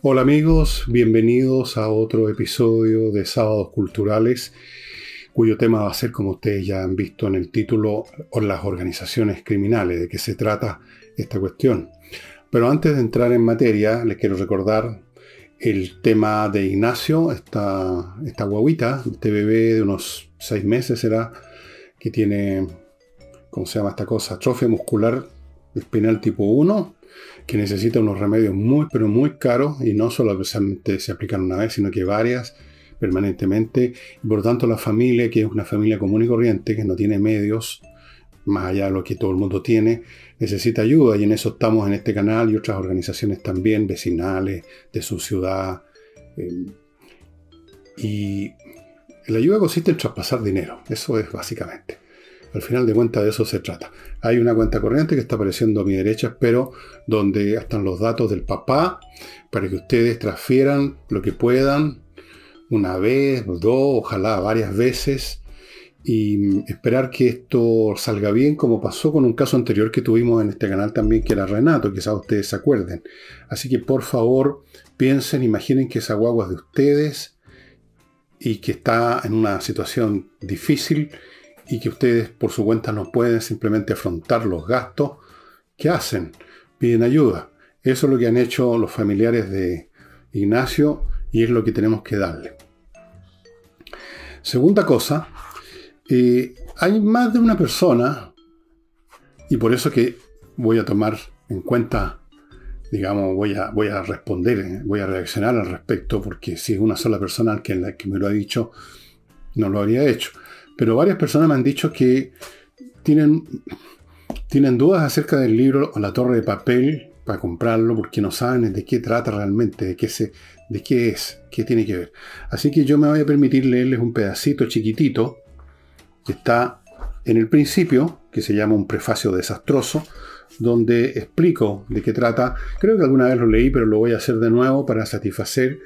Hola amigos, bienvenidos a otro episodio de Sábados Culturales, cuyo tema va a ser, como ustedes ya han visto en el título, las organizaciones criminales, de qué se trata esta cuestión. Pero antes de entrar en materia, les quiero recordar el tema de Ignacio, esta, esta guaguita, este bebé de unos seis meses será, que tiene, ¿cómo se llama esta cosa? Atrofia muscular espinal tipo 1 que necesita unos remedios muy, pero muy caros y no solamente se aplican una vez, sino que varias permanentemente. Por lo tanto la familia, que es una familia común y corriente, que no tiene medios, más allá de lo que todo el mundo tiene, necesita ayuda y en eso estamos en este canal y otras organizaciones también, vecinales, de su ciudad. Eh, y la ayuda consiste en traspasar dinero, eso es básicamente. Al final de cuentas de eso se trata. Hay una cuenta corriente que está apareciendo a mi derecha, pero donde están los datos del papá para que ustedes transfieran lo que puedan una vez, dos, ojalá varias veces y esperar que esto salga bien como pasó con un caso anterior que tuvimos en este canal también que era Renato, quizás ustedes se acuerden. Así que por favor piensen, imaginen que esa guagua es de ustedes y que está en una situación difícil y que ustedes por su cuenta no pueden simplemente afrontar los gastos, ¿qué hacen? Piden ayuda. Eso es lo que han hecho los familiares de Ignacio y es lo que tenemos que darle. Segunda cosa, eh, hay más de una persona, y por eso que voy a tomar en cuenta, digamos, voy a, voy a responder, voy a reaccionar al respecto, porque si es una sola persona que, que me lo ha dicho, no lo habría hecho. Pero varias personas me han dicho que tienen, tienen dudas acerca del libro La Torre de Papel para comprarlo porque no saben de qué trata realmente, de qué, se, de qué es, qué tiene que ver. Así que yo me voy a permitir leerles un pedacito chiquitito que está en el principio, que se llama un prefacio desastroso, donde explico de qué trata. Creo que alguna vez lo leí, pero lo voy a hacer de nuevo para satisfacer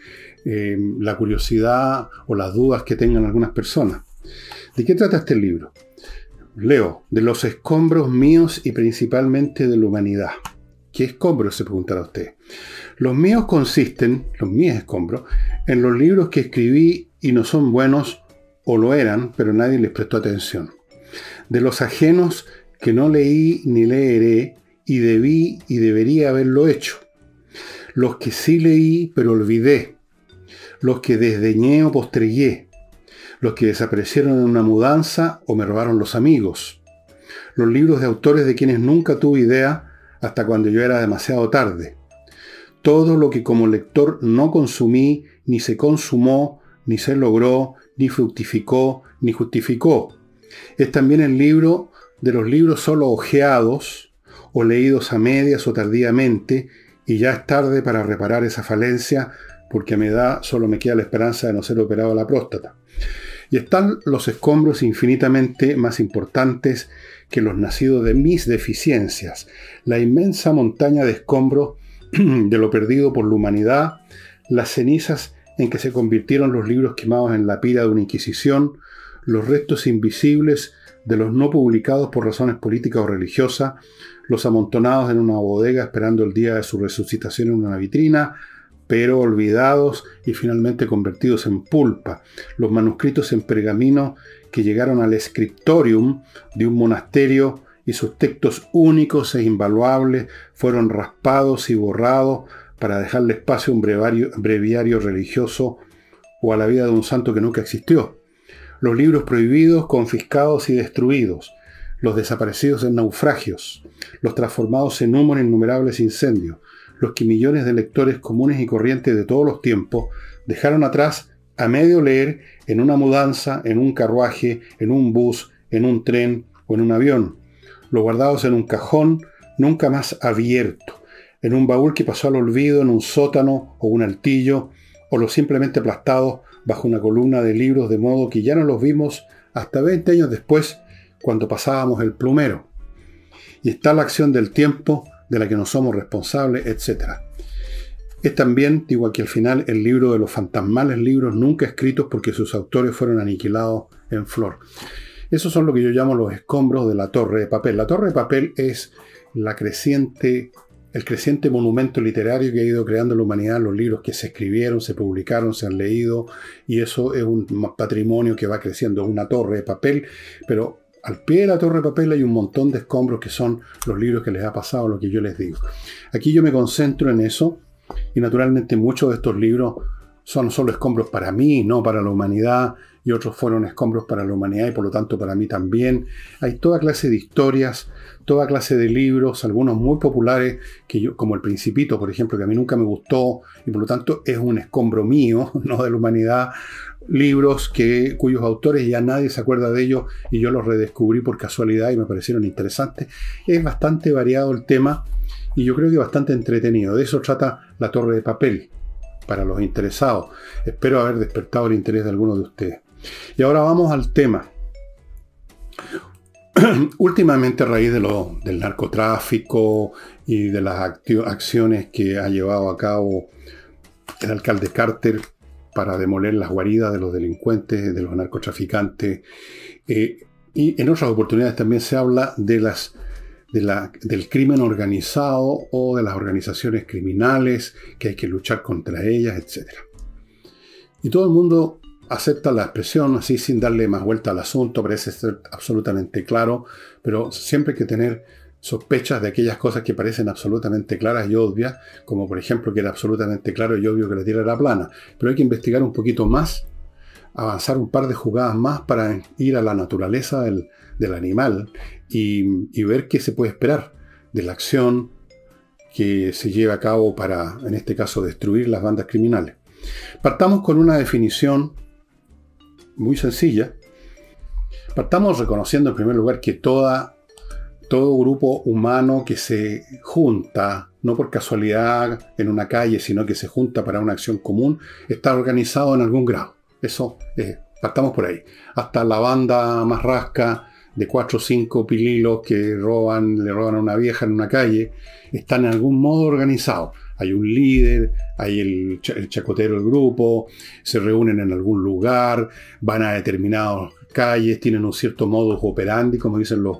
eh, la curiosidad o las dudas que tengan algunas personas. ¿De qué trata este libro? Leo, de los escombros míos y principalmente de la humanidad. ¿Qué escombros? se preguntará usted. Los míos consisten, los míos escombros, en los libros que escribí y no son buenos o lo eran, pero nadie les prestó atención. De los ajenos que no leí ni leeré y debí y debería haberlo hecho. Los que sí leí pero olvidé. Los que desdeñé o postregué los que desaparecieron en una mudanza o me robaron los amigos, los libros de autores de quienes nunca tuve idea hasta cuando yo era demasiado tarde, todo lo que como lector no consumí, ni se consumó, ni se logró, ni fructificó, ni justificó. Es también el libro de los libros solo ojeados o leídos a medias o tardíamente, y ya es tarde para reparar esa falencia, porque a mi edad solo me queda la esperanza de no ser operado la próstata. Y están los escombros infinitamente más importantes que los nacidos de mis deficiencias, la inmensa montaña de escombros de lo perdido por la humanidad, las cenizas en que se convirtieron los libros quemados en la pira de una inquisición, los restos invisibles de los no publicados por razones políticas o religiosas, los amontonados en una bodega esperando el día de su resucitación en una vitrina, pero olvidados y finalmente convertidos en pulpa, los manuscritos en pergamino que llegaron al scriptorium de un monasterio y sus textos únicos e invaluables fueron raspados y borrados para dejarle espacio a un breviario, religioso o a la vida de un santo que nunca existió. Los libros prohibidos, confiscados y destruidos, los desaparecidos en naufragios, los transformados en humo en innumerables incendios, los que millones de lectores comunes y corrientes de todos los tiempos dejaron atrás a medio leer en una mudanza, en un carruaje, en un bus, en un tren o en un avión, los guardados en un cajón nunca más abierto, en un baúl que pasó al olvido en un sótano o un altillo, o los simplemente aplastados bajo una columna de libros de modo que ya no los vimos hasta 20 años después, cuando pasábamos el plumero. Y está la acción del tiempo de la que no somos responsables, etc. Es también, digo aquí al final, el libro de los fantasmales libros nunca escritos porque sus autores fueron aniquilados en flor. Esos son lo que yo llamo los escombros de la torre de papel. La torre de papel es la creciente el creciente monumento literario que ha ido creando la humanidad, los libros que se escribieron, se publicaron, se han leído, y eso es un patrimonio que va creciendo, es una torre de papel, pero al pie de la torre de papel hay un montón de escombros que son los libros que les ha pasado, lo que yo les digo. Aquí yo me concentro en eso, y naturalmente muchos de estos libros son solo escombros para mí, no para la humanidad, y otros fueron escombros para la humanidad y por lo tanto para mí también. Hay toda clase de historias, toda clase de libros, algunos muy populares, que yo, como El Principito, por ejemplo, que a mí nunca me gustó y por lo tanto es un escombro mío, no de la humanidad. Libros que, cuyos autores ya nadie se acuerda de ellos y yo los redescubrí por casualidad y me parecieron interesantes. Es bastante variado el tema y yo creo que bastante entretenido. De eso trata La Torre de Papel para los interesados. Espero haber despertado el interés de algunos de ustedes. Y ahora vamos al tema. Últimamente a raíz de lo, del narcotráfico y de las acciones que ha llevado a cabo el alcalde Carter para demoler las guaridas de los delincuentes, de los narcotraficantes, eh, y en otras oportunidades también se habla del crimen organizado o de las organizaciones criminales, que hay que luchar contra ellas, etc. Y todo el mundo acepta la expresión así sin darle más vuelta al asunto, parece ser absolutamente claro, pero siempre hay que tener sospechas de aquellas cosas que parecen absolutamente claras y obvias, como por ejemplo que era absolutamente claro y obvio que la Tierra era plana. Pero hay que investigar un poquito más, avanzar un par de jugadas más para ir a la naturaleza del, del animal y, ver qué se puede esperar de la acción que se lleva a cabo para, en este caso, destruir las bandas criminales. Partamos con una definición muy sencilla. Partamos reconociendo en primer lugar que toda, todo grupo humano que se junta, no por casualidad en una calle, sino que se junta para una acción común, está organizado en algún grado. Eso, eh, partamos por ahí. Hasta la banda más rasca, de cuatro o cinco pililos que roban, le roban a una vieja en una calle, están en algún modo organizados. Hay un líder, hay el, chacotero del grupo, se reúnen en algún lugar, van a determinadas calles, tienen un cierto modus operandi, como dicen los,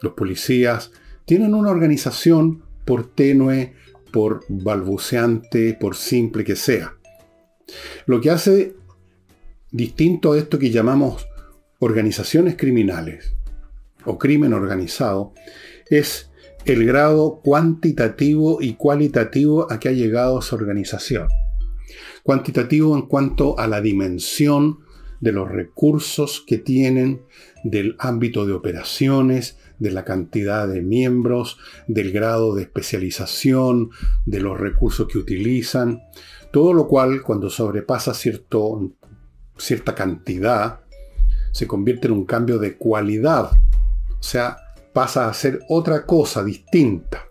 los policías. Tienen una organización por tenue, por balbuceante, por simple que sea. Lo que hace distinto a esto que llamamos organizaciones criminales o crimen organizado es el grado cuantitativo y cualitativo a que ha llegado esa organización. Cuantitativo en cuanto a la dimensión de los recursos que tienen, del ámbito de operaciones, de la cantidad de miembros, del grado de especialización, de los recursos que utilizan, todo lo cual cuando sobrepasa cierto, cierta cantidad se convierte en un cambio de cualidad o sea, pasa a ser otra cosa distinta.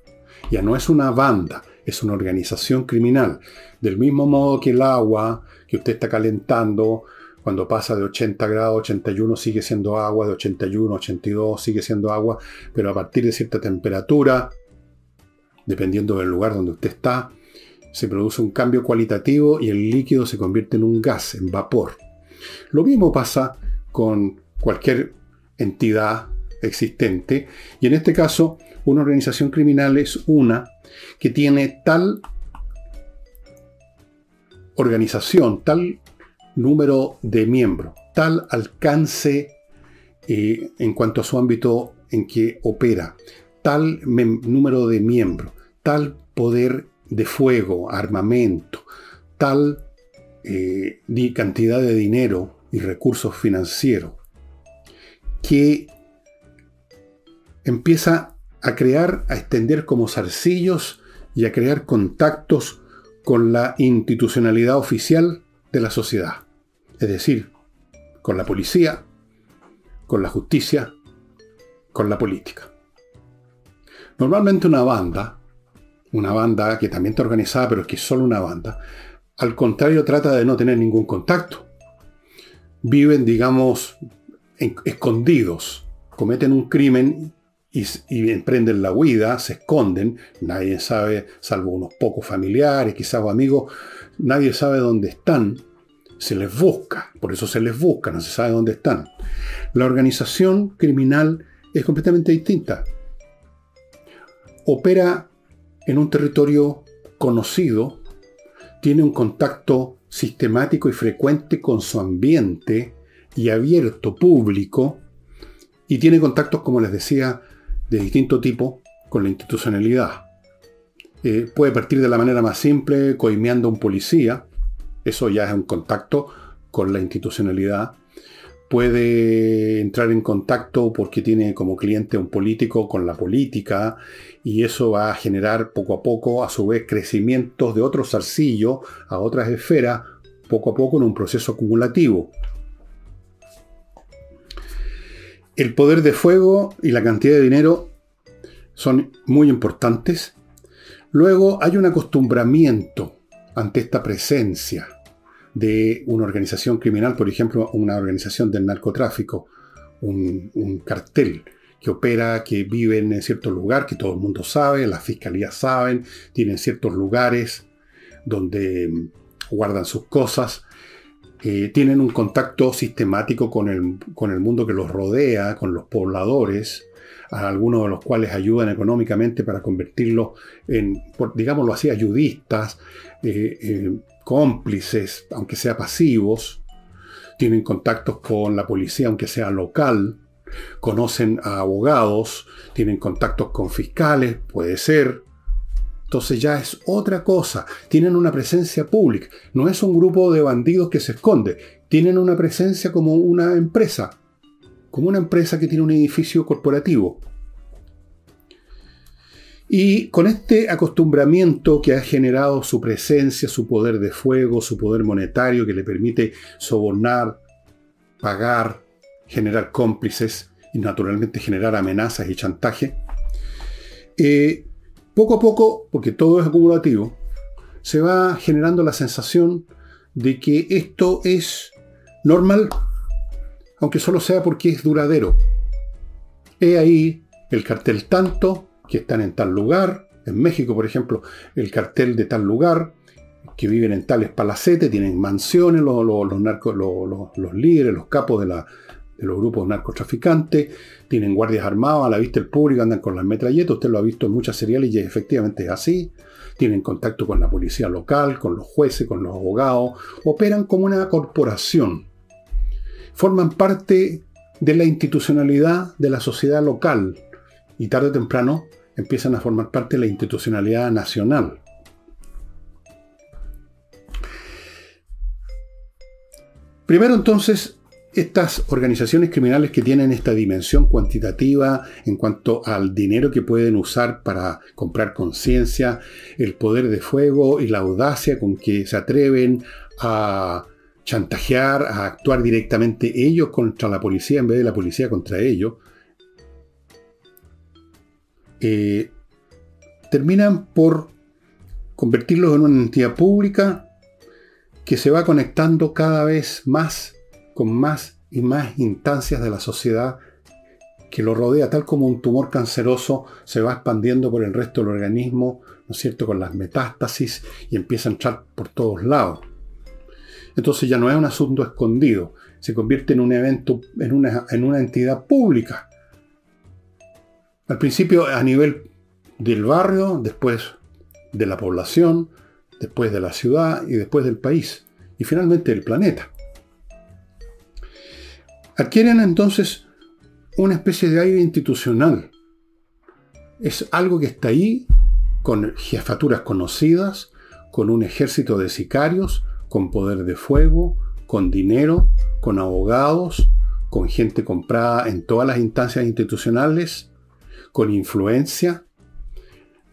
Ya no es una banda, es una organización criminal. Del mismo modo que el agua que usted está calentando, cuando pasa de 80 grados, 81 sigue siendo agua, de 81, 82 sigue siendo agua, pero a partir de cierta temperatura, dependiendo del lugar donde usted está, se produce un cambio cualitativo y el líquido se convierte en un gas, en vapor. Lo mismo pasa con cualquier entidad existente, y en este caso una organización criminal es una que tiene tal organización, tal número de miembros, tal alcance eh, en cuanto a su ámbito en que opera, tal número de miembros, tal poder de fuego, armamento, tal eh, cantidad de dinero y recursos financieros, que empieza a crear, a extender como zarcillos y a crear contactos con la institucionalidad oficial de la sociedad. Es decir, con la policía, con la justicia, con la política. Normalmente una banda, una banda que también está organizada, pero es que es solo una banda, al contrario trata de no tener ningún contacto. Viven, digamos, escondidos, cometen un crimen y, emprenden la huida, se esconden, nadie sabe, salvo unos pocos familiares, quizás amigos, nadie sabe dónde están, se les busca, por eso se les busca, no se sabe dónde están. La organización criminal es completamente distinta. Opera en un territorio conocido, tiene un contacto sistemático y frecuente con su ambiente y abierto, público, y tiene contactos, como les decía, de distinto tipo con la institucionalidad. Eh, puede partir de la manera más simple, coimeando a un policía, eso ya es un contacto con la institucionalidad. Puede entrar en contacto porque tiene como cliente un político con la política y eso va a generar poco a poco, a su vez, crecimientos de otros zarcillos a otras esferas, poco a poco en un proceso acumulativo. El poder de fuego y la cantidad de dinero son muy importantes. Luego hay un acostumbramiento ante esta presencia de una organización criminal, por ejemplo, una organización del narcotráfico, un, cartel que opera, que vive en cierto lugar, que todo el mundo sabe, las fiscalías saben, tienen ciertos lugares donde mm, guardan sus cosas, eh, tienen un contacto sistemático con el, con el mundo que los rodea, con los pobladores, algunos de los cuales ayudan económicamente para convertirlos en, digámoslo así, ayudistas, eh, eh, cómplices, aunque sea pasivos, tienen contactos con la policía, aunque sea local, conocen a abogados, tienen contactos con fiscales, puede ser. Entonces ya es otra cosa. Tienen una presencia pública. No es un grupo de bandidos que se esconde. Tienen una presencia como una empresa. Como una empresa que tiene un edificio corporativo. Y con este acostumbramiento que ha generado su presencia, su poder de fuego, su poder monetario que le permite sobornar, pagar, generar cómplices y naturalmente generar amenazas y chantaje, eh, poco a poco, porque todo es acumulativo, se va generando la sensación de que esto es normal, aunque solo sea porque es duradero. He ahí el cartel tanto, que están en tal lugar. En México, por ejemplo, el cartel de tal lugar, que viven en tales palacetes, tienen mansiones, los, los, líderes, los capos de, de, los grupos narcotraficantes, tienen guardias armados a la vista del público, andan con las metralletas, usted lo ha visto en muchas seriales y efectivamente es así. Tienen contacto con la policía local, con los jueces, con los abogados, operan como una corporación. Forman parte de la institucionalidad de la sociedad local y tarde o temprano empiezan a formar parte de la institucionalidad nacional. Primero entonces, estas organizaciones criminales que tienen esta dimensión cuantitativa en cuanto al dinero que pueden usar para comprar conciencia, el poder de fuego y la audacia con que se atreven a chantajear, a actuar directamente ellos contra la policía en vez de la policía contra ellos, eh, terminan por convertirlos en una entidad pública que se va conectando cada vez más con más y más instancias de la sociedad que lo rodea, tal como un tumor canceroso se va expandiendo por el resto del organismo, ¿no es cierto?, con las metástasis y empieza a entrar por todos lados. Entonces ya no es un asunto escondido, se convierte en un evento, en una, en una entidad pública al principio a nivel del barrio, después de la población, después de la ciudad y después del país y finalmente del planeta. Adquieren entonces una especie de aire institucional. Es algo que está ahí con jefaturas conocidas, con un ejército de sicarios, con poder de fuego, con dinero, con abogados, con gente comprada en todas las instancias institucionales, con influencia,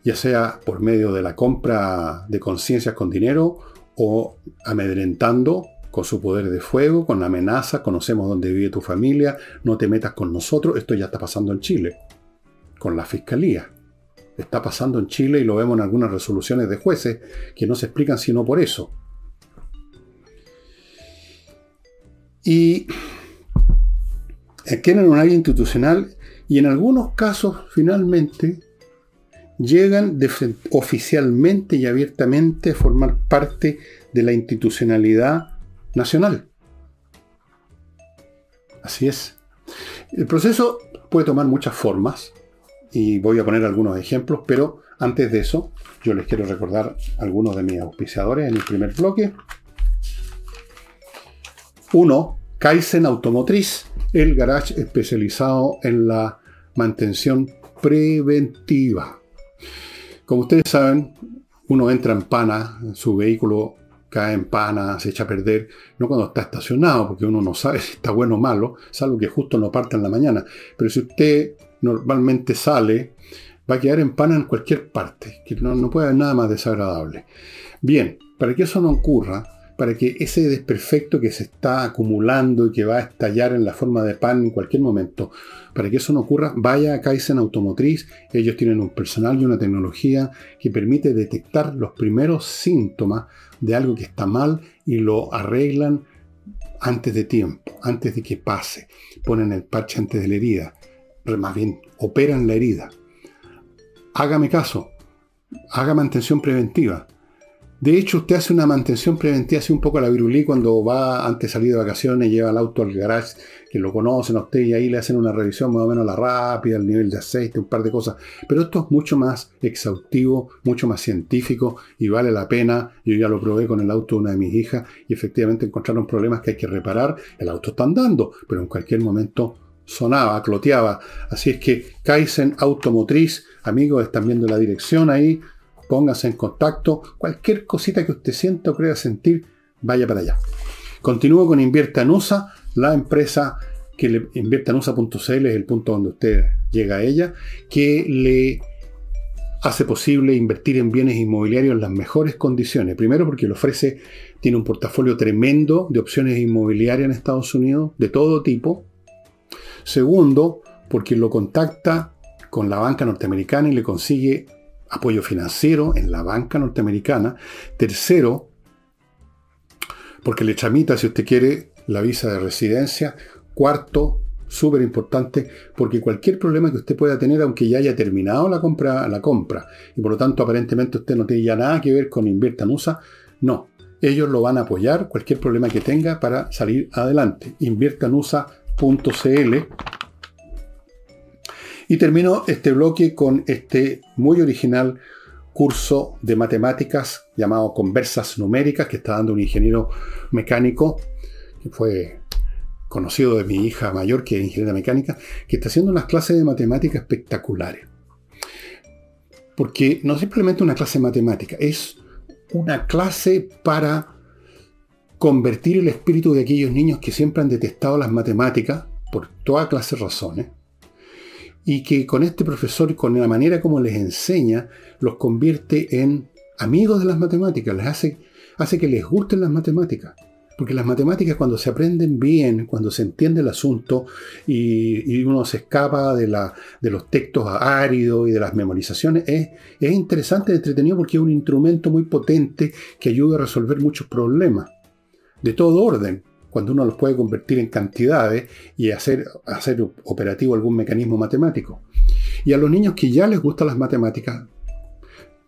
ya sea por medio de la compra de conciencias con dinero o amedrentando con su poder de fuego, con amenaza, conocemos dónde vive tu familia, no te metas con nosotros, esto ya está pasando en Chile, con la fiscalía. Está pasando en Chile y lo vemos en algunas resoluciones de jueces que no se explican sino por eso. Y en un área institucional y en algunos casos finalmente llegan oficialmente y abiertamente a formar parte de la institucionalidad nacional. Así es. El proceso puede tomar muchas formas y voy a poner algunos ejemplos, pero antes de eso, yo les quiero recordar algunos de mis auspiciadores en el primer bloque. Uno, Kaizen Automotriz, el garage especializado en la mantención preventiva. Como ustedes saben, uno entra en pana, su vehículo cae en pana, se echa a perder, no cuando está estacionado, porque uno no sabe si está bueno o malo, salvo que justo no parte en la mañana. Pero si usted normalmente sale, va a quedar en pana en cualquier parte, que no, no puede haber nada más desagradable. Bien, para que eso no ocurra, para que ese desperfecto que se está acumulando y que va a estallar en la forma de pan en cualquier momento, para que eso no ocurra, vaya a Kaizen Automotriz. Ellos tienen un personal y una tecnología que permite detectar los primeros síntomas de algo que está mal y lo arreglan antes de tiempo, antes de que pase. Ponen el parche antes de la herida. Más bien, operan la herida. Hágame caso. Haga mantención preventiva. De hecho, usted hace una mantención preventiva, hace un poco la virulí cuando va antes de salir de vacaciones, lleva el auto al garage, que lo conocen a usted y ahí le hacen una revisión más o menos a la rápida, el nivel de aceite, un par de cosas. Pero esto es mucho más exhaustivo, mucho más científico y vale la pena. Yo ya lo probé con el auto de una de mis hijas y efectivamente encontraron problemas que hay que reparar. El auto está andando, pero en cualquier momento sonaba, cloteaba. Así es que Kaizen Automotriz, amigos, están viendo la dirección ahí, póngase en contacto. Cualquier cosita que usted sienta o crea sentir, vaya para allá. Continúo con Invierta en USA, la empresa que le inviertanusa.cl es el punto donde usted llega a ella, que le hace posible invertir en bienes inmobiliarios en las mejores condiciones. Primero porque le ofrece, tiene un portafolio tremendo de opciones inmobiliarias en Estados Unidos, de todo tipo. Segundo, porque lo contacta con la banca norteamericana y le consigue apoyo financiero en la banca norteamericana. Tercero, porque le tramita, si usted quiere, la visa de residencia. Cuarto, súper importante, porque cualquier problema que usted pueda tener, aunque ya haya terminado la compra, la compra, y por lo tanto aparentemente usted no tiene ya nada que ver con Inviertanusa, no. Ellos lo van a apoyar, cualquier problema que tenga, para salir adelante. Inviertanusa.cl y termino este bloque con este muy original curso de matemáticas llamado Conversas Numéricas que está dando un ingeniero mecánico que fue conocido de mi hija mayor que es ingeniera mecánica, que está haciendo unas clases de matemáticas espectaculares. Porque no simplemente una clase de matemática, es una clase para convertir el espíritu de aquellos niños que siempre han detestado las matemáticas, por toda clase de razones, y que con este profesor, con la manera como les enseña, los convierte en amigos de las matemáticas, les hace, hace que les gusten las matemáticas. Porque las matemáticas cuando se aprenden bien, cuando se entiende el asunto y, uno se escapa de, la, de, los textos áridos y de las memorizaciones, es, es interesante y entretenido porque es un instrumento muy potente que ayuda a resolver muchos problemas de todo orden cuando uno los puede convertir en cantidades y hacer, hacer operativo algún mecanismo matemático. Y a los niños que ya les gustan las matemáticas,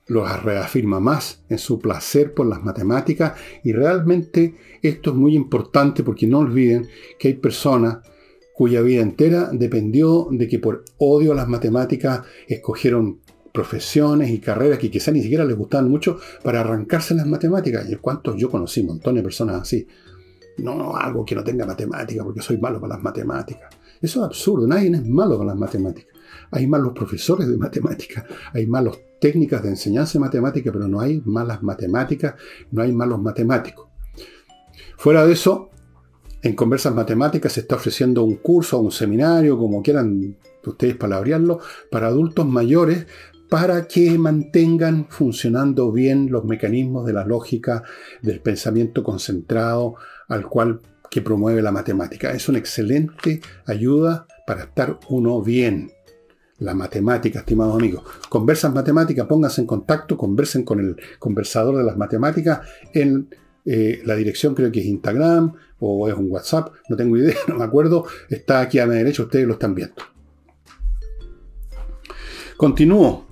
los reafirma más en su placer por las matemáticas y realmente esto es muy importante porque no olviden que hay personas cuya vida entera dependió de que por odio a las matemáticas escogieron profesiones y carreras que quizá ni siquiera les gustaban mucho para arrancarse las matemáticas. Y cuántos yo conocí, montones de personas así. No, algo que no tenga matemática, porque soy malo para las matemáticas. Eso es absurdo, nadie es malo con las matemáticas. Hay malos profesores de matemáticas, hay malas técnicas de enseñanza de matemáticas, pero no hay malas matemáticas, no hay malos matemáticos. Fuera de eso, en Conversas Matemáticas se está ofreciendo un curso, un seminario, como quieran ustedes palabrearlo, para adultos mayores para que mantengan funcionando bien los mecanismos de la lógica, del pensamiento concentrado, al cual que promueve la matemática. Es una excelente ayuda para estar uno bien. La matemática, estimados amigos. Conversas matemáticas, pónganse en contacto, conversen con el conversador de las matemáticas en eh, la dirección creo que es Instagram o es un WhatsApp, no tengo idea, no me acuerdo. Está aquí a mi derecha, ustedes lo están viendo. Continúo.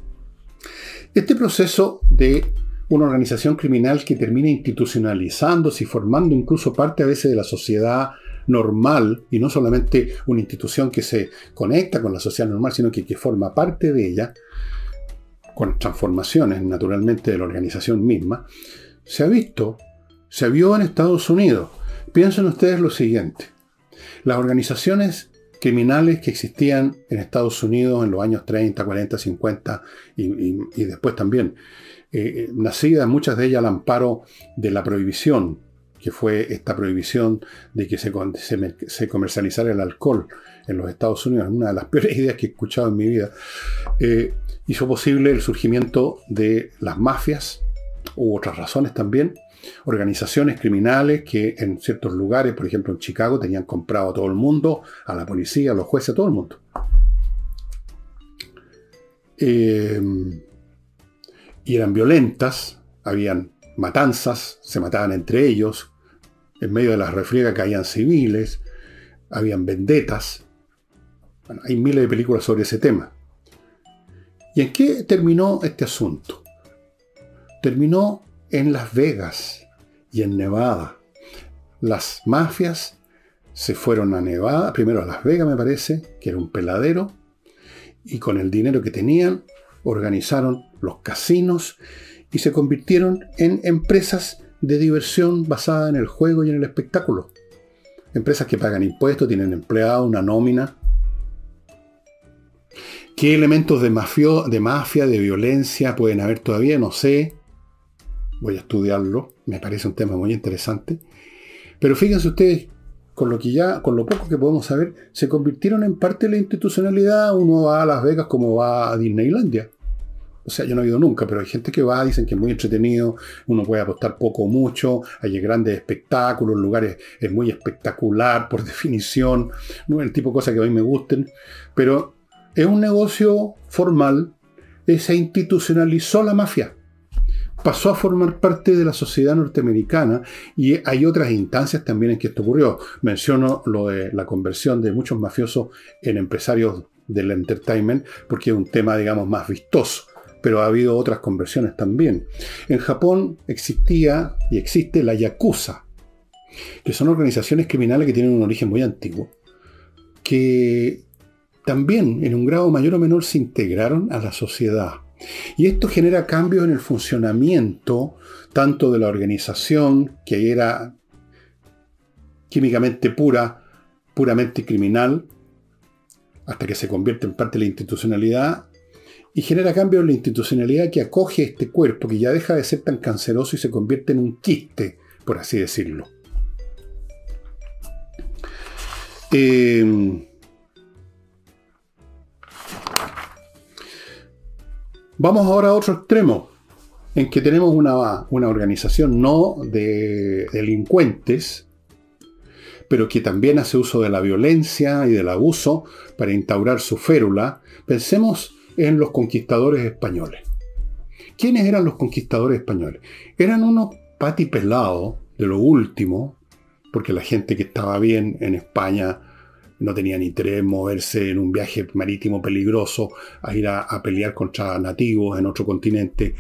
Este proceso de una organización criminal que termina institucionalizándose y formando incluso parte a veces de la sociedad normal y no solamente una institución que se conecta con la sociedad normal, sino que, que forma parte de ella, con transformaciones naturalmente de la organización misma, se ha visto, se vio en Estados Unidos. Piensen ustedes lo siguiente. Las organizaciones criminales que existían en Estados Unidos en los años 30, 40, 50 y, después también, eh, nacidas muchas de ellas al amparo de la prohibición, que fue esta prohibición de que se, se, comercializara el alcohol en los Estados Unidos, una de las peores ideas que he escuchado en mi vida, eh, hizo posible el surgimiento de las mafias, u otras razones también, organizaciones criminales que en ciertos lugares, por ejemplo en Chicago, tenían comprado a todo el mundo, a la policía, a los jueces, a todo el mundo. Eh, y eran violentas, habían matanzas, se mataban entre ellos, en medio de las refriegas caían civiles, habían vendetas. hay miles de películas sobre ese tema. ¿Y en qué terminó este asunto? Terminó en Las Vegas y en Nevada. Las mafias se fueron a Nevada, primero a Las Vegas me parece, que era un peladero, y con el dinero que tenían organizaron los casinos y se convirtieron en empresas de diversión basada en el juego y en el espectáculo. Empresas que pagan impuestos, tienen empleados, una nómina. ¿Qué elementos de, de mafia, de violencia pueden haber todavía? No sé. Voy a estudiarlo. Me parece un tema muy interesante. Pero fíjense ustedes, con lo que ya, con lo poco que podemos saber, se convirtieron en parte de la institucionalidad. Uno va a Las Vegas como va a Disneylandia. O sea, yo no he ido nunca, pero hay gente que va, dicen que es muy entretenido, uno puede apostar poco o mucho, hay grandes espectáculos, lugares es muy espectacular por definición, no es el tipo de cosas que a mí me gusten, pero es un negocio formal, se institucionalizó la mafia, pasó a formar parte de la sociedad norteamericana y hay otras instancias también en que esto ocurrió. Menciono lo de la conversión de muchos mafiosos en empresarios del entertainment porque es un tema, digamos, más vistoso pero ha habido otras conversiones también. En Japón existía y existe la Yakuza, que son organizaciones criminales que tienen un origen muy antiguo, que también en un grado mayor o menor se integraron a la sociedad. Y esto genera cambios en el funcionamiento tanto de la organización, que era químicamente pura, puramente criminal, hasta que se convierte en parte de la institucionalidad, y genera cambio en la institucionalidad que acoge este cuerpo, que ya deja de ser tan canceroso y se convierte en un quiste, por así decirlo. Em, vamos ahora a otro extremo, en que tenemos una, una organización no de delincuentes, pero que también hace uso de la violencia y del abuso para instaurar su férula. Pensemos en los conquistadores españoles. ¿Quiénes eran los conquistadores españoles? Eran unos patipelados de lo último, porque la gente que estaba bien en España no tenía ni interés en moverse en un viaje marítimo peligroso a ir a, pelear contra nativos en otro continente.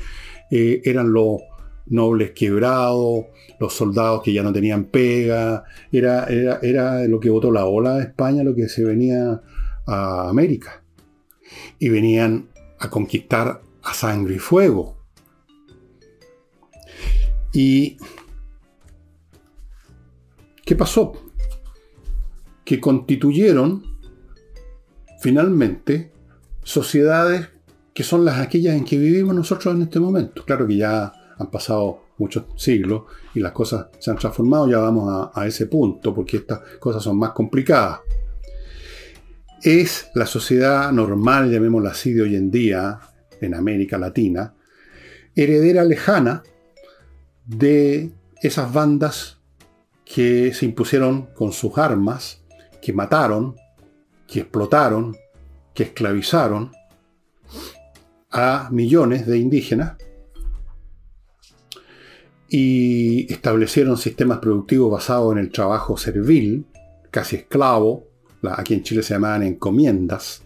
Eh, eran los nobles quebrados, los soldados que ya no tenían pega. Era, era, era lo que votó la ola de España, lo que se venía a América y venían a conquistar a sangre y fuego. ¿Y qué pasó? Que constituyeron finalmente sociedades que son las aquellas en que vivimos nosotros en este momento. Claro que ya han pasado muchos siglos y las cosas se han transformado, ya vamos a, ese punto, porque estas cosas son más complicadas es la sociedad normal, llamémosla así, de hoy en día, en América Latina, heredera lejana de esas bandas que se impusieron con sus armas, que mataron, que explotaron, que esclavizaron a millones de indígenas y establecieron sistemas productivos basados en el trabajo servil, casi esclavo, aquí en Chile se llamaban encomiendas,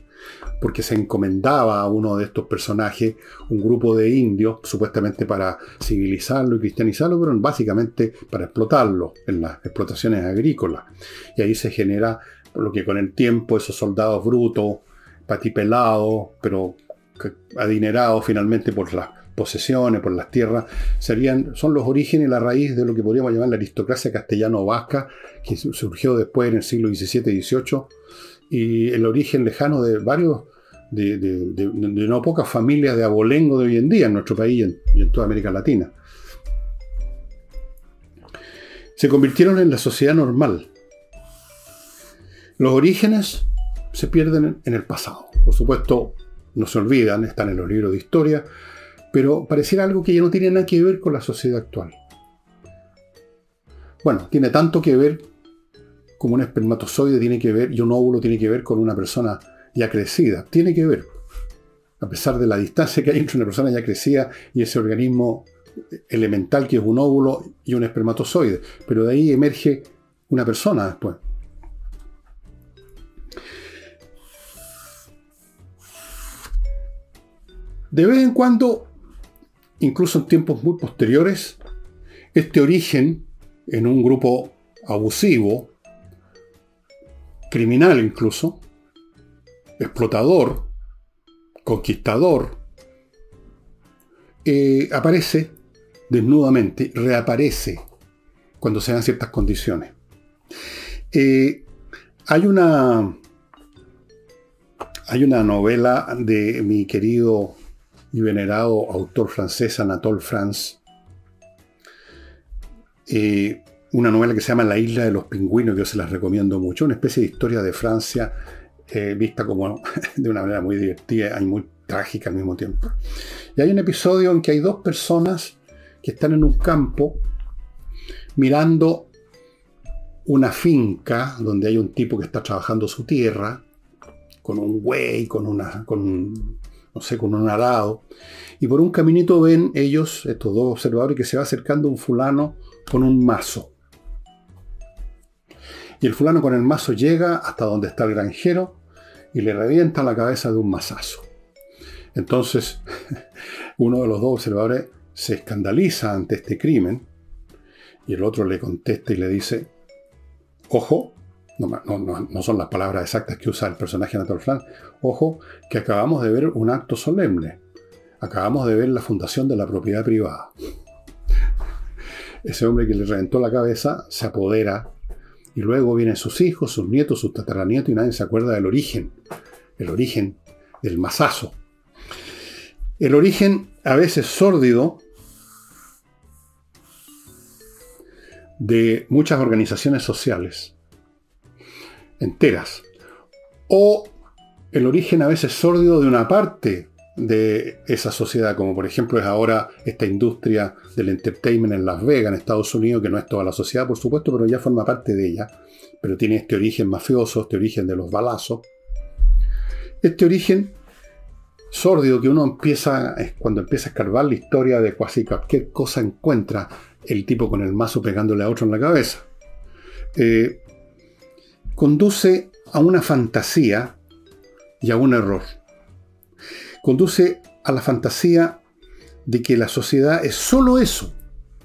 porque se encomendaba a uno de estos personajes un grupo de indios, supuestamente para civilizarlo y cristianizarlo, pero básicamente para explotarlo en las explotaciones agrícolas. Y ahí se genera lo que con el tiempo esos soldados brutos, patipelados, pero adinerados finalmente por las posesiones, por las tierras, serían, son los orígenes y la raíz de lo que podríamos llamar la aristocracia castellano-vasca, que surgió después en el siglo XVII y XVIII, y el origen lejano de varios, de, no pocas familias de abolengo de hoy en día en nuestro país y en, toda América Latina. Se convirtieron en la sociedad normal. Los orígenes se pierden en el pasado. Por supuesto, no se olvidan, están en los libros de historia, pero pareciera algo que ya no tiene nada que ver con la sociedad actual. Bueno, tiene tanto que ver como un espermatozoide tiene que ver y un óvulo tiene que ver con una persona ya crecida. Tiene que ver. A pesar de la distancia que hay entre una persona ya crecida y ese organismo elemental que es un óvulo y un espermatozoide. Pero de ahí emerge una persona después. De vez en cuando, incluso en tiempos muy posteriores, este origen en un grupo abusivo criminal incluso, explotador, conquistador, eh, aparece desnudamente, reaparece cuando se dan ciertas condiciones. Eh, hay una hay una novela de mi querido y venerado autor francés Anatole France, eh, una novela que se llama La isla de los pingüinos, que yo se las recomiendo mucho, una especie de historia de Francia eh, vista como de una manera muy divertida y muy trágica al mismo tiempo. Y hay un episodio en que hay dos personas que están en un campo mirando una finca donde hay un tipo que está trabajando su tierra con un güey, con una, con, no sé, con un arado. Y por un caminito ven ellos, estos dos observadores, que se va acercando un fulano con un mazo. Y el fulano con el mazo llega hasta donde está el granjero y le revienta la cabeza de un mazazo. Entonces, uno de los dos observadores se escandaliza ante este crimen y el otro le contesta y le dice, ojo, no, son las palabras exactas que usa el personaje Anatole France, ojo, que acabamos de ver un acto solemne, acabamos de ver la fundación de la propiedad privada. Ese hombre que le reventó la cabeza se apodera y luego vienen sus hijos, sus nietos, sus tataranietos y nadie se acuerda del origen. El origen del masazo. El origen a veces sórdido de muchas organizaciones sociales enteras. O el origen a veces sórdido de una parte de esa sociedad, como por ejemplo es ahora esta industria del entertainment en Las Vegas, en Estados Unidos, que no es toda la sociedad, por supuesto, pero ya forma parte de ella, pero tiene este origen mafioso, este origen de los balazos. Este origen sórdido que uno empieza, cuando empieza a escarbar la historia de casi cualquier cosa encuentra el tipo con el mazo pegándole a otro en la cabeza. Eh, conduce a una fantasía y a un error conduce a la fantasía de que la sociedad es solo eso,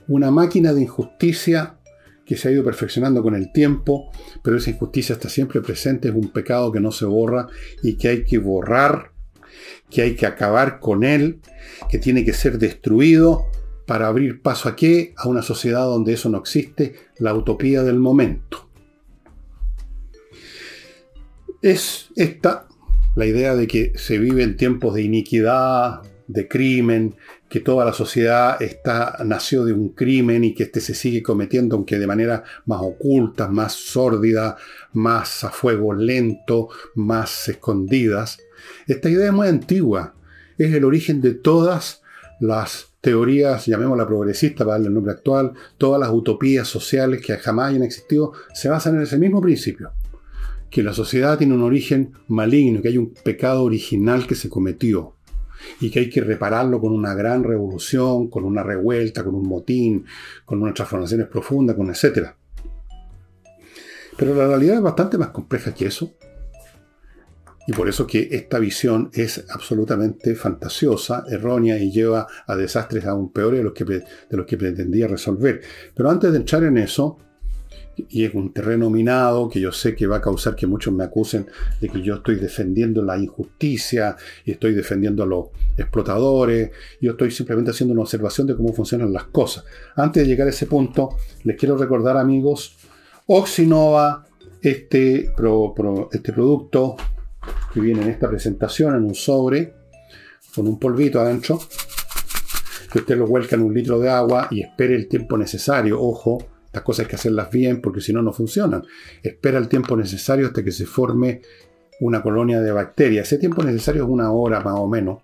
una máquina de injusticia que se ha ido perfeccionando con el tiempo, pero esa injusticia está siempre presente, es un pecado que no se borra y que hay que borrar, que hay que acabar con él, que tiene que ser destruido para abrir paso a qué? A una sociedad donde eso no existe, la utopía del momento. Es esta la idea de que se vive en tiempos de iniquidad, de crimen, que toda la sociedad está, nació de un crimen y que este se sigue cometiendo, aunque de manera más oculta, más sórdida, más a fuego lento, más escondidas. Esta idea es muy antigua, es el origen de todas las teorías, llamémosla progresista para darle el nombre actual, todas las utopías sociales que jamás hayan existido, se basan en ese mismo principio que la sociedad tiene un origen maligno, que hay un pecado original que se cometió y que hay que repararlo con una gran revolución, con una revuelta, con un motín, con unas transformaciones profundas, con etc. Pero la realidad es bastante más compleja que eso. Y por eso que esta visión es absolutamente fantasiosa, errónea y lleva a desastres aún peores de los que, de los que pretendía resolver. Pero antes de entrar en eso, y es un terreno minado que yo sé que va a causar que muchos me acusen de que yo estoy defendiendo la injusticia y estoy defendiendo a los explotadores. Yo estoy simplemente haciendo una observación de cómo funcionan las cosas. Antes de llegar a ese punto, les quiero recordar, amigos, Oxinova, este, este producto que viene en esta presentación en un sobre con un polvito adentro, que usted lo vuelca en un litro de agua y espere el tiempo necesario. Ojo, estas cosas hay que hacerlas bien porque si no, no funcionan. Espera el tiempo necesario hasta que se forme una colonia de bacterias. Ese tiempo necesario es una hora más o menos.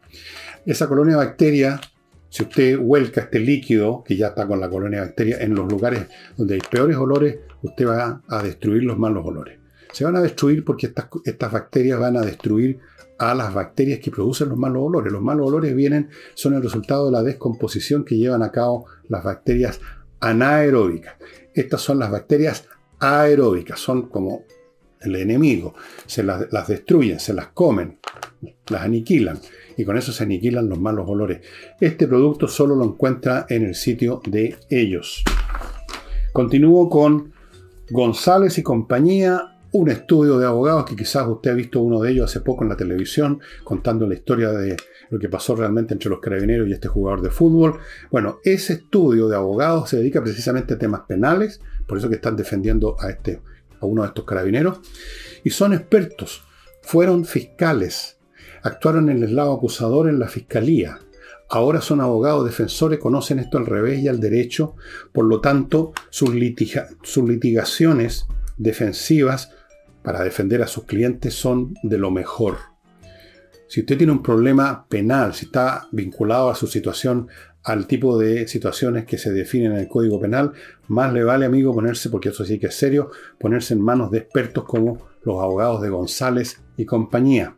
Esa colonia de bacterias, si usted vuelca este líquido, que ya está con la colonia de bacterias, en los lugares donde hay peores olores, usted va a destruir los malos olores. Se van a destruir porque estas, estas bacterias van a destruir a las bacterias que producen los malos olores. Los malos olores vienen, son el resultado de la descomposición que llevan a cabo las bacterias anaeróbicas. Estas son las bacterias aeróbicas, son como el enemigo. Se las, destruyen, se las comen, las aniquilan y con eso se aniquilan los malos olores. Este producto solo lo encuentra en el sitio de ellos. Continúo con González y compañía un estudio de abogados que quizás usted ha visto uno de ellos hace poco en la televisión, contando la historia de lo que pasó realmente entre los carabineros y este jugador de fútbol. Bueno, ese estudio de abogados se dedica precisamente a temas penales, por eso que están defendiendo a, este, a uno de estos carabineros, y son expertos, fueron fiscales, actuaron en el lado acusador en la fiscalía, ahora son abogados defensores, conocen esto al revés y al derecho, por lo tanto sus, sus litigaciones defensivas para defender a sus clientes son de lo mejor. Si usted tiene un problema penal, si está vinculado a su situación, al tipo de situaciones que se definen en el Código Penal, más le vale, amigo, ponerse, porque eso sí que es serio, ponerse en manos de expertos como los abogados de González y compañía.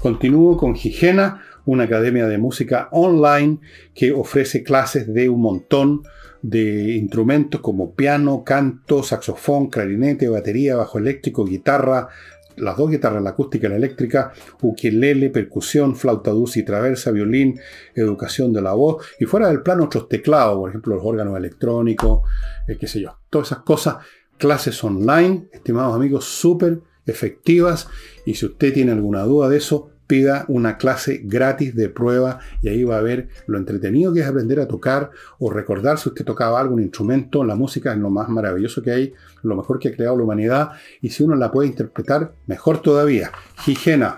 Continúo con Higiena, una academia de música online que ofrece clases de un montón de instrumentos como piano, canto, saxofón, clarinete, batería, bajo eléctrico, guitarra, las dos guitarras, la acústica y la eléctrica, ukelele, percusión, flauta dulce y traversa, violín, educación de la voz, y fuera del plano otros teclados, por ejemplo, los órganos electrónicos, eh, qué sé yo, todas esas cosas, clases online, estimados amigos, súper efectivas, y si usted tiene alguna duda de eso, pida una clase gratis de prueba y ahí va a ver lo entretenido que es aprender a tocar o recordar si usted tocaba algún instrumento. La música es lo más maravilloso que hay, lo mejor que ha creado la humanidad y si uno la puede interpretar, mejor todavía. Higiena.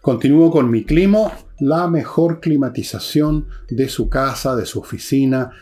Continúo con mi clima, la mejor climatización de su casa, de su oficina,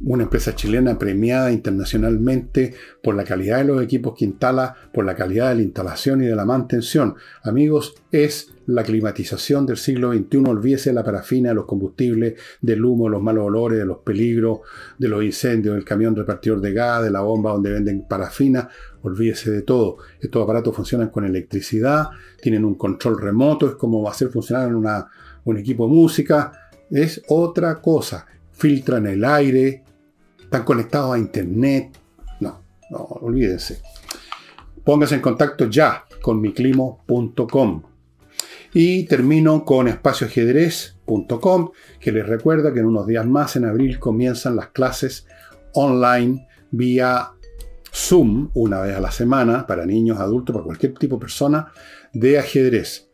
una empresa chilena premiada internacionalmente por la calidad de los equipos que instala, por la calidad de la instalación y de la mantención. Amigos, es la climatización del siglo XXI. Olvídese de la parafina, de los combustibles, del humo, de los malos olores, de los peligros, de los incendios, del camión repartidor de gas, de la bomba donde venden parafina. Olvídese de todo. Estos aparatos funcionan con electricidad, tienen un control remoto, es como hacer funcionar una, un equipo de música. Es otra cosa. Filtran el aire, están conectados a internet. No, no, olvídense. Pónganse en contacto ya con miclimo.com. Y termino con espacioajedrez.com, que les recuerda que en unos días más, en abril, comienzan las clases online vía Zoom, una vez a la semana, para niños, adultos, para cualquier tipo de persona, de ajedrez.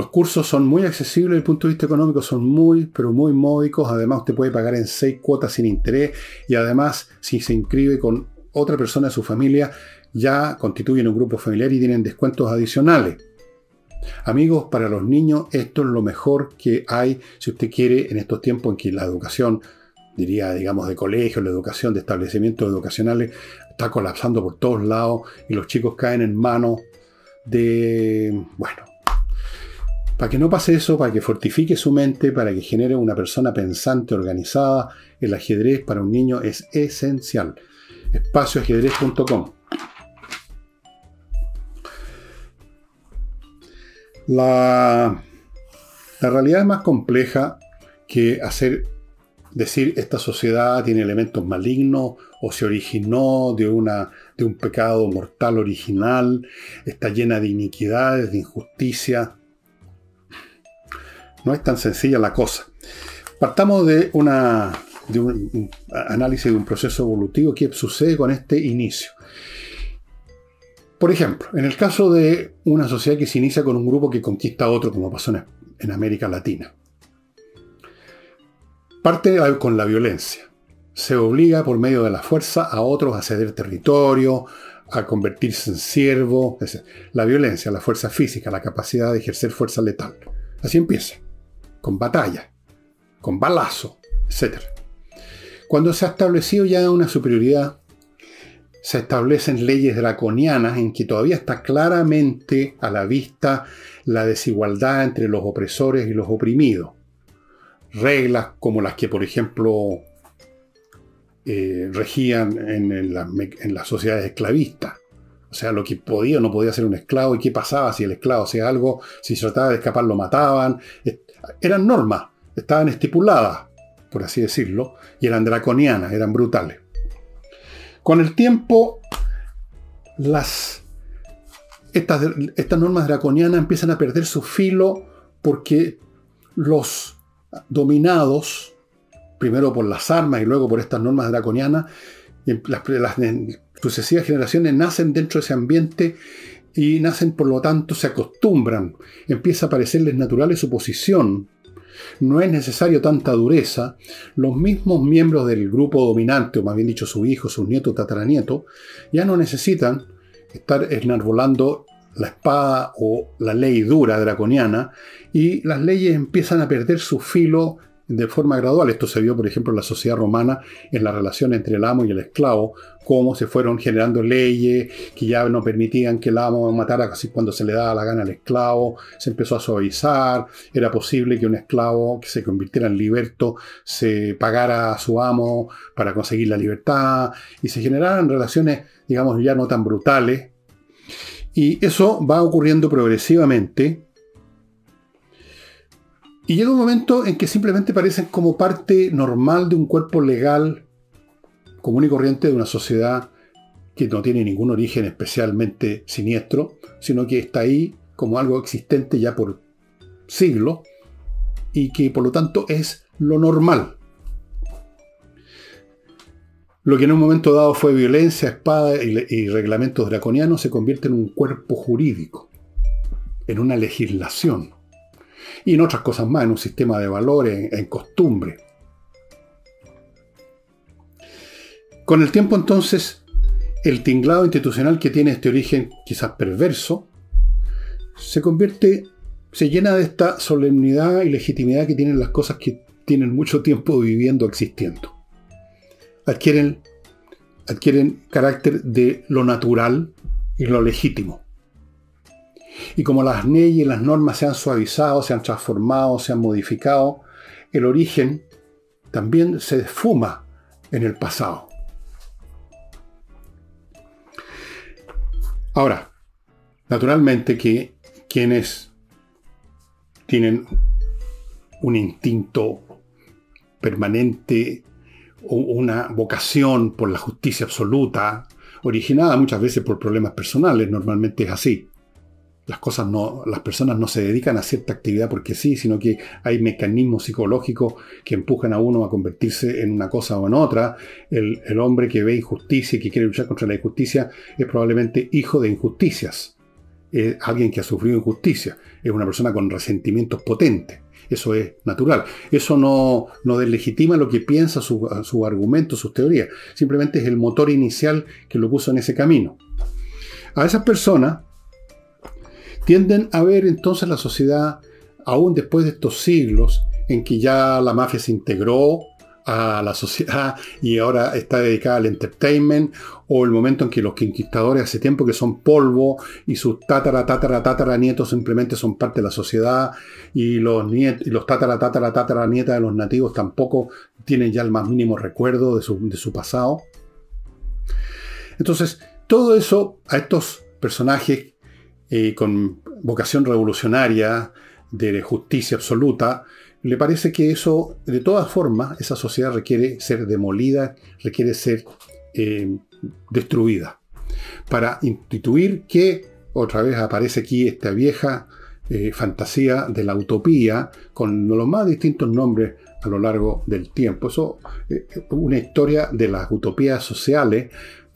Los cursos son muy accesibles desde el punto de vista económico, son muy, pero muy módicos. Además, usted puede pagar en seis cuotas sin interés y además, si se inscribe con otra persona de su familia, ya constituyen un grupo familiar y tienen descuentos adicionales. Amigos, para los niños esto es lo mejor que hay si usted quiere en estos tiempos en que la educación, diría, digamos, de colegio, la educación de establecimientos educacionales está colapsando por todos lados y los chicos caen en manos de, bueno, para que no pase eso, para que fortifique su mente, para que genere una persona pensante, organizada, el ajedrez para un niño es esencial. Espacioajedrez.com. La, la realidad es más compleja que hacer decir esta sociedad tiene elementos malignos o se originó de, una, de un pecado mortal original, está llena de iniquidades, de injusticia. No es tan sencilla la cosa. Partamos de, un análisis de un proceso evolutivo. ¿Qué sucede con este inicio? Por ejemplo, en el caso de una sociedad que se inicia con un grupo que conquista a otro, como pasó en América Latina. Parte con la violencia. Se obliga por medio de la fuerza a otros a ceder territorio, a convertirse en siervo. La violencia, la fuerza física, la capacidad de ejercer fuerza letal. Así empieza. Con batalla, con balazo, etc. Cuando se ha establecido ya una superioridad se establecen leyes draconianas en que todavía está claramente a la vista la desigualdad entre los opresores y los oprimidos. Reglas como las que, por ejemplo, eh, regían en, las sociedades esclavistas. O sea, lo que podía o no podía ser un esclavo y qué pasaba si el esclavo hacía algo, si se trataba de escapar lo mataban. Eran normas, estaban estipuladas, por así decirlo, y eran draconianas, eran brutales. Con el tiempo, las, estas, normas draconianas empiezan a perder su filo porque los dominados, primero por las armas y luego por estas normas draconianas, las, sucesivas generaciones nacen dentro de ese ambiente y nacen, por lo tanto, se acostumbran. Empieza a parecerles natural su posición no es necesario tanta dureza, los mismos miembros del grupo dominante, o más bien dicho su hijo, su nieto, tataranieto, ya no necesitan estar enarbolando la espada o la ley dura draconiana y las leyes empiezan a perder su filo de forma gradual. Esto se vio, por ejemplo, en la sociedad romana, en la relación entre el amo y el esclavo, cómo se fueron generando leyes que ya no permitían que el amo matara casi cuando se le daba la gana al esclavo, se empezó a suavizar, era posible que un esclavo que se convirtiera en liberto se pagara a su amo para conseguir la libertad, y se generaron relaciones, digamos, ya no tan brutales. Y eso va ocurriendo progresivamente y llega un momento en que simplemente parecen como parte normal de un cuerpo legal común y corriente de una sociedad que no tiene ningún origen especialmente siniestro, sino que está ahí como algo existente ya por siglos y que por lo tanto es lo normal. Lo que en un momento dado fue violencia, espada y, y reglamentos draconianos se convierte en un cuerpo jurídico, en una legislación y en otras cosas más, en un sistema de valores, en, costumbre. Con el tiempo entonces, el tinglado institucional que tiene este origen quizás perverso, se convierte, se llena de esta solemnidad y legitimidad que tienen las cosas que tienen mucho tiempo viviendo, existiendo. Adquieren, adquieren carácter de lo natural y lo legítimo. Y como las leyes y las normas se han suavizado, se han transformado, se han modificado, el origen también se esfuma en el pasado. Ahora, naturalmente que quienes tienen un instinto permanente o una vocación por la justicia absoluta, originada muchas veces por problemas personales, normalmente es así las cosas no, las personas no se dedican a cierta actividad porque sí, sino que hay mecanismos psicológicos que empujan a uno a convertirse en una cosa o en otra. El, hombre que ve injusticia y que quiere luchar contra la injusticia es probablemente hijo de injusticias. Es alguien que ha sufrido injusticia. Es una persona con resentimientos potentes. Eso es natural. Eso no, no deslegitima lo que piensa, su, su argumento, sus teorías. Simplemente es el motor inicial que lo puso en ese camino. A esas personas tienden a ver entonces la sociedad, aún después de estos siglos en que ya la mafia se integró a la sociedad y ahora está dedicada al entertainment, o el momento en que los conquistadores hace tiempo que son polvo y sus tatara, tatara, tatara nietos simplemente son parte de la sociedad y los, niet y los tatara, tatara, tatara nietas de los nativos tampoco tienen ya el más mínimo recuerdo de su, de su pasado. Entonces, todo eso a estos personajes con vocación revolucionaria, de justicia absoluta, le parece que eso, de todas formas, esa sociedad requiere ser demolida, requiere ser eh, destruida. Para instituir que, otra vez aparece aquí esta vieja eh, fantasía de la utopía, con los más distintos nombres a lo largo del tiempo. Eso es eh, una historia de las utopías sociales.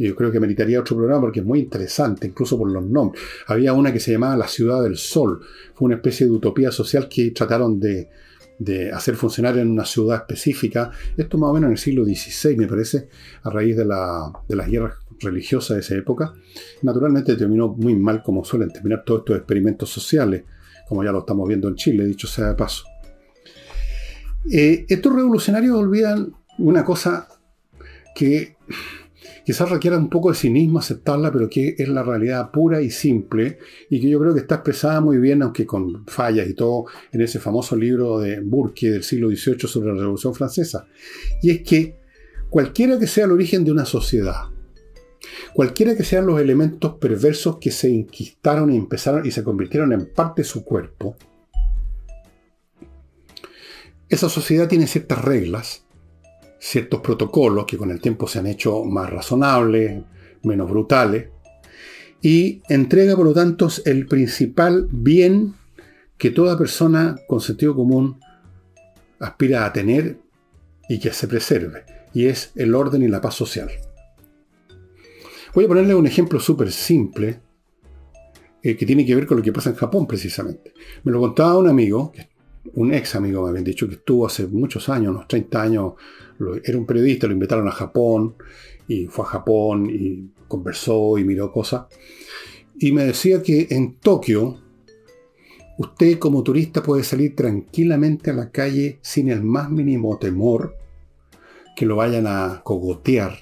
Yo creo que meritaría otro programa porque es muy interesante, incluso por los nombres. Había una que se llamaba La Ciudad del Sol. Fue una especie de utopía social que trataron de, hacer funcionar en una ciudad específica. Esto más o menos en el siglo XVI, me parece, a raíz de, de las guerras religiosas de esa época. Naturalmente terminó muy mal, como suelen terminar todos estos experimentos sociales, como ya lo estamos viendo en Chile, dicho sea de paso. Eh, estos revolucionarios olvidan una cosa que quizás requiera un poco de cinismo aceptarla, pero que es la realidad pura y simple, y que yo creo que está expresada muy bien, aunque con fallas y todo, en ese famoso libro de Burke del siglo XVIII sobre la Revolución Francesa. Y es que cualquiera que sea el origen de una sociedad, cualquiera que sean los elementos perversos que se inquistaron y empezaron y se convirtieron en parte de su cuerpo, esa sociedad tiene ciertas reglas, ciertos protocolos que con el tiempo se han hecho más razonables, menos brutales, y entrega por lo tanto el principal bien que toda persona con sentido común aspira a tener y que se preserve, y es el orden y la paz social. Voy a ponerle un ejemplo súper simple eh, que tiene que ver con lo que pasa en Japón precisamente. Me lo contaba un amigo, un ex amigo me habían dicho que estuvo hace muchos años, unos 30 años, era un periodista, lo invitaron a Japón y fue a Japón y conversó y miró cosas. Y me decía que en Tokio, usted como turista puede salir tranquilamente a la calle sin el más mínimo temor que lo vayan a cogotear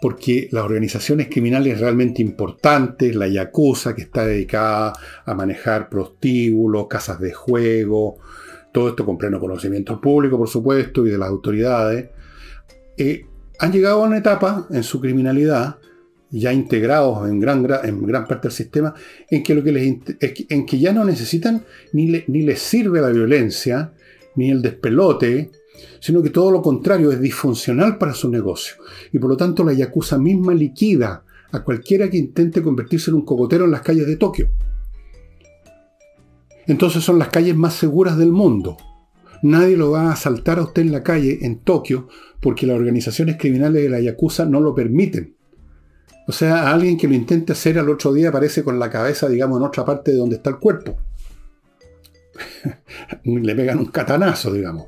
porque las organizaciones criminales realmente importantes, la Yakuza, que está dedicada a manejar prostíbulos, casas de juego, todo esto con pleno conocimiento público, por supuesto, y de las autoridades, eh, han llegado a una etapa en su criminalidad, ya integrados en gran, gran parte del sistema, en que, lo que les, en que ya no necesitan ni, ni les sirve la violencia, ni el despelote, sino que todo lo contrario es disfuncional para su negocio. Y por lo tanto la Yakuza misma liquida a cualquiera que intente convertirse en un cocotero en las calles de Tokio. Entonces son las calles más seguras del mundo. Nadie lo va a asaltar a usted en la calle en Tokio porque las organizaciones criminales de la Yakuza no lo permiten. O sea, a alguien que lo intente hacer al otro día aparece con la cabeza, digamos, en otra parte de donde está el cuerpo. Le pegan un catanazo, digamos.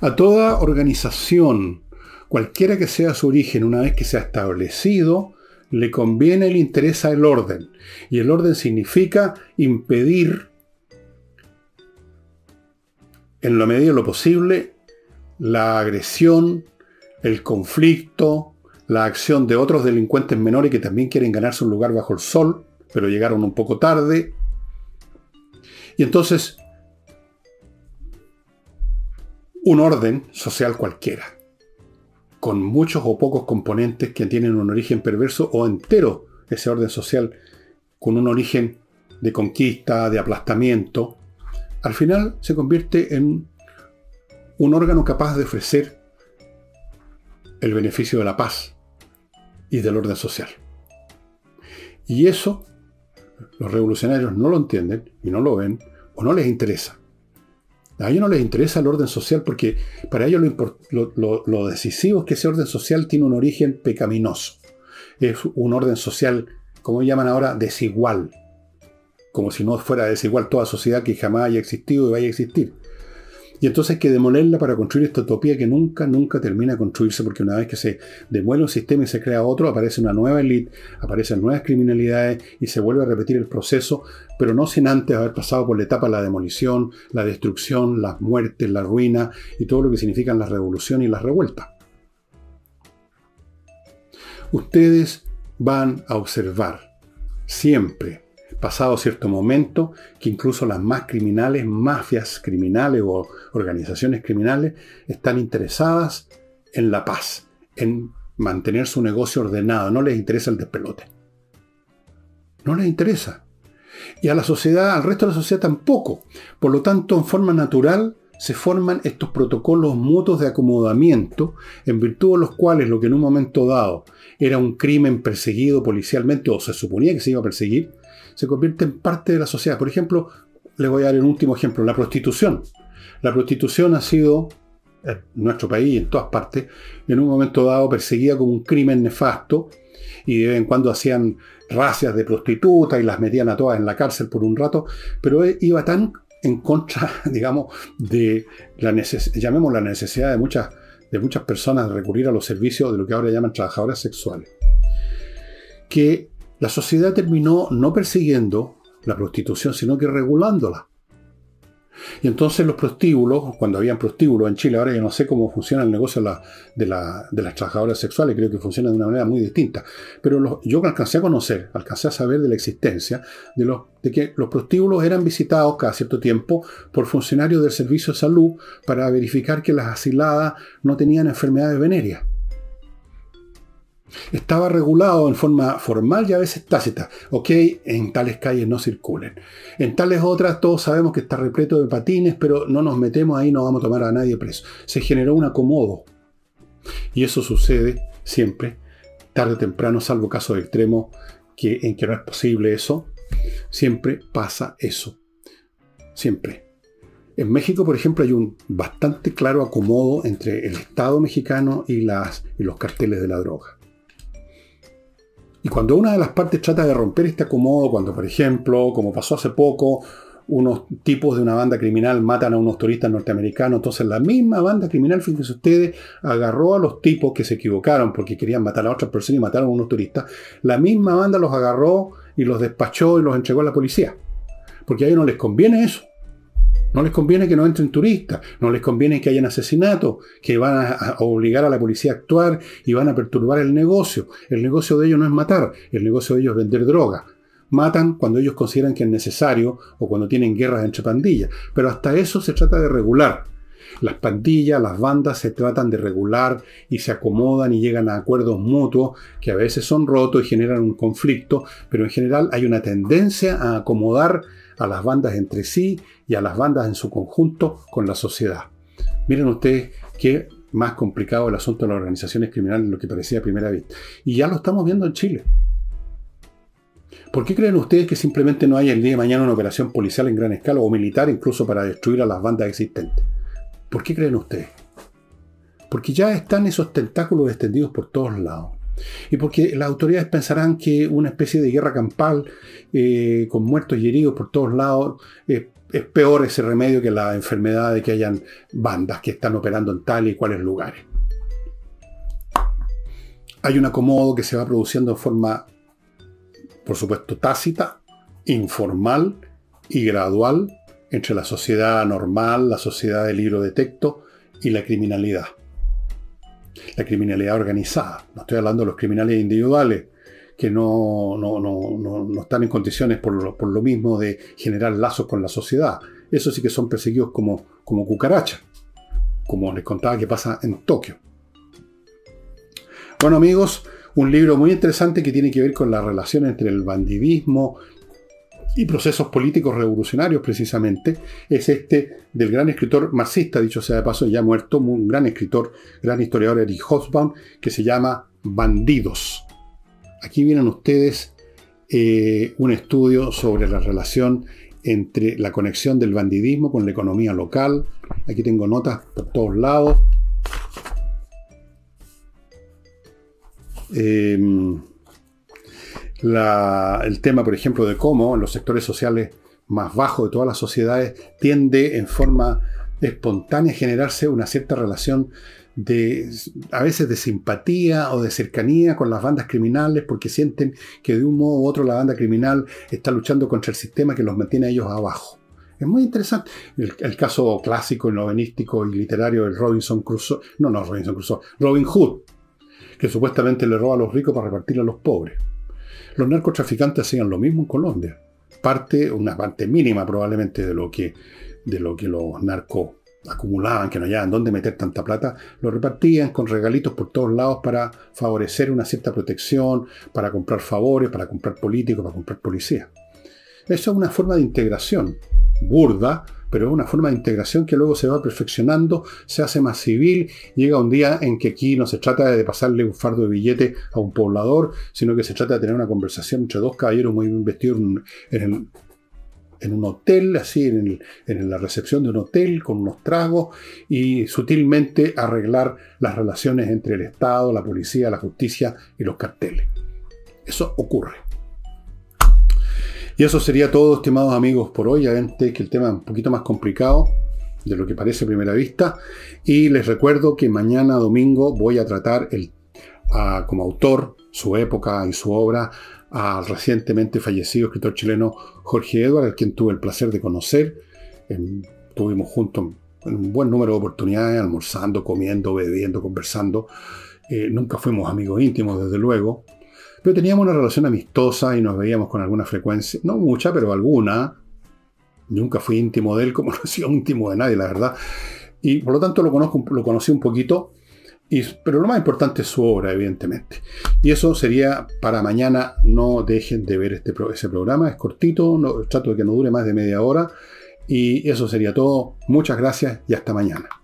A toda organización, cualquiera que sea su origen, una vez que se ha establecido, le conviene, le interesa el orden. Y el orden significa impedir, en la medida de lo posible, la agresión, el conflicto, la acción de otros delincuentes menores que también quieren ganarse un lugar bajo el sol, pero llegaron un poco tarde. Y entonces un orden social cualquiera, con muchos o pocos componentes que tienen un origen perverso o entero ese orden social con un origen de conquista, de aplastamiento, al final se convierte en un órgano capaz de ofrecer el beneficio de la paz y del orden social. Y eso los revolucionarios no lo entienden y no lo ven o no les interesa. A ellos no les interesa el orden social porque para ellos lo, decisivo es que ese orden social tiene un origen pecaminoso. Es un orden social, como llaman ahora, desigual. Como si no fuera desigual toda sociedad que jamás haya existido y vaya a existir. Y entonces hay que demolerla para construir esta utopía que nunca, nunca termina de construirse, porque una vez que se demuele un sistema y se crea otro, aparece una nueva élite, aparecen nuevas criminalidades y se vuelve a repetir el proceso, pero no sin antes haber pasado por la etapa de la demolición, la destrucción, las muertes, la ruina y todo lo que significan la revolución y las revueltas. Ustedes van a observar siempre pasado cierto momento que incluso las más criminales, mafias criminales o organizaciones criminales están interesadas en la paz, en mantener su negocio ordenado. No les interesa el despelote. No les interesa. Y a la sociedad, al resto de la sociedad tampoco. Por lo tanto, en forma natural se forman estos protocolos mutuos de acomodamiento, en virtud de los cuales lo que en un momento dado era un crimen perseguido policialmente, o se suponía que se iba a perseguir, se convierte en parte de la sociedad. Por ejemplo, le voy a dar un último ejemplo, la prostitución. La prostitución ha sido, en nuestro país y en todas partes, en un momento dado perseguida como un crimen nefasto, y de vez en cuando hacían racias de prostitutas y las metían a todas en la cárcel por un rato, pero iba tan en contra, digamos, de la llamemos la necesidad de muchas, de muchas personas de recurrir a los servicios de lo que ahora llaman trabajadoras sexuales, que la sociedad terminó no persiguiendo la prostitución, sino que regulándola. Y entonces los prostíbulos, cuando habían prostíbulos en Chile, ahora yo no sé cómo funciona el negocio de, las trabajadoras sexuales, creo que funciona de una manera muy distinta. Pero yo alcancé a conocer, alcancé a saber de la existencia de, de que los prostíbulos eran visitados cada cierto tiempo por funcionarios del Servicio de Salud para verificar que las asiladas no tenían enfermedades venéreas. Estaba regulado en forma formal y a veces tácita. Ok, en tales calles no circulen. En tales otras todos sabemos que está repleto de patines, pero no nos metemos ahí, no vamos a tomar a nadie preso. Se generó un acomodo. Y eso sucede siempre, tarde o temprano, salvo casos extremos que, en que no es posible eso. Siempre pasa eso. Siempre. En México, por ejemplo, hay un bastante claro acomodo entre el Estado mexicano y, los carteles de la droga. Y cuando una de las partes trata de romper este acomodo, cuando por ejemplo, como pasó hace poco, unos tipos de una banda criminal matan a unos turistas norteamericanos, entonces la misma banda criminal, fíjense ustedes, agarró a los tipos que se equivocaron porque querían matar a otras personas y mataron a unos turistas, la misma banda los agarró y los despachó y los entregó a la policía. Porque a ellos no les conviene eso. No les conviene que no entren turistas, no les conviene que hayan asesinatos, que van a, obligar a la policía a actuar y van a perturbar el negocio. El negocio de ellos no es matar, el negocio de ellos es vender droga. Matan cuando ellos consideran que es necesario o cuando tienen guerras entre pandillas. Pero hasta eso se trata de regular. Las pandillas, las bandas se tratan de regular y se acomodan y llegan a acuerdos mutuos que a veces son rotos y generan un conflicto, pero en general hay una tendencia a acomodar a las bandas entre sí y a las bandas en su conjunto con la sociedad. Miren ustedes qué más complicado el asunto de las organizaciones criminales de lo que parecía a primera vista. Y ya lo estamos viendo en Chile. ¿Por qué creen ustedes que simplemente no hay el día de mañana una operación policial en gran escala o militar incluso para destruir a las bandas existentes? ¿Por qué creen ustedes? Porque ya están esos tentáculos extendidos por todos lados. Y porque las autoridades pensarán que una especie de guerra campal eh, con muertos y heridos por todos lados es peor ese remedio que la enfermedad de que hayan bandas que están operando en tal y cuales lugares. Hay un acomodo que se va produciendo en forma, por supuesto, tácita, informal y gradual entre la sociedad normal, la sociedad del libro de texto y la criminalidad la criminalidad organizada. No estoy hablando de los criminales individuales que no, no, están en condiciones por lo, mismo de generar lazos con la sociedad. Eso sí que son perseguidos como, como cucarachas, como les contaba que pasa en Tokio. Bueno amigos, un libro muy interesante que tiene que ver con la relación entre el bandidismo y procesos políticos revolucionarios precisamente, es este del gran escritor marxista, dicho sea de paso, ya muerto, un gran escritor, gran historiador Erich Hobsbawm, que se llama Bandidos. Aquí vienen ustedes eh, un estudio sobre la relación entre la conexión del bandidismo con la economía local. Aquí tengo notas por todos lados. Eh, el tema, por ejemplo, de cómo en los sectores sociales más bajos de todas las sociedades tiende en forma espontánea a generarse una cierta relación de, a veces de simpatía o de cercanía con las bandas criminales porque sienten que de un modo u otro la banda criminal está luchando contra el sistema que los mantiene a ellos abajo. Es muy interesante. El, caso clásico, novenístico y literario del Robinson Crusoe, no, no Robinson Crusoe, Robin Hood, que supuestamente le roba a los ricos para repartir a los pobres. Los narcotraficantes hacían lo mismo en Colombia. Parte, una parte mínima probablemente de lo que, de lo que los narcos acumulaban, que no hallaban dónde meter tanta plata, lo repartían con regalitos por todos lados para favorecer una cierta protección, para comprar favores, para comprar políticos, para comprar policía. Esa es una forma de integración burda, pero es una forma de integración que luego se va perfeccionando, se hace más civil, llega un día en que aquí no se trata de pasarle un fardo de billete a un poblador, sino que se trata de tener una conversación entre dos caballeros muy bien vestidos en, un hotel, así en, en, la recepción de un hotel, con unos tragos, y sutilmente arreglar las relaciones entre el Estado, la policía, la justicia y los carteles. Eso ocurre. Y eso sería todo, estimados amigos, por hoy. Obviamente que el tema es un poquito más complicado de lo que parece a primera vista. Y les recuerdo que mañana domingo voy a tratar el, como autor su época y su obra al recientemente fallecido escritor chileno Jorge Edward, al quien tuve el placer de conocer. estuvimos juntos en un buen número de oportunidades, almorzando, comiendo, bebiendo, conversando. Eh, nunca fuimos amigos íntimos, desde luego, pero teníamos una relación amistosa y nos veíamos con alguna frecuencia, no mucha, pero alguna. Nunca fui íntimo de él como no he sido íntimo de nadie, la verdad. Y por lo tanto lo, conozco, lo conocí un poquito, y, pero lo más importante es su obra, evidentemente. Y eso sería para mañana. No dejen de ver este, ese programa, es cortito, trato de que no dure más de media hora. Y eso sería todo. Muchas gracias y hasta mañana.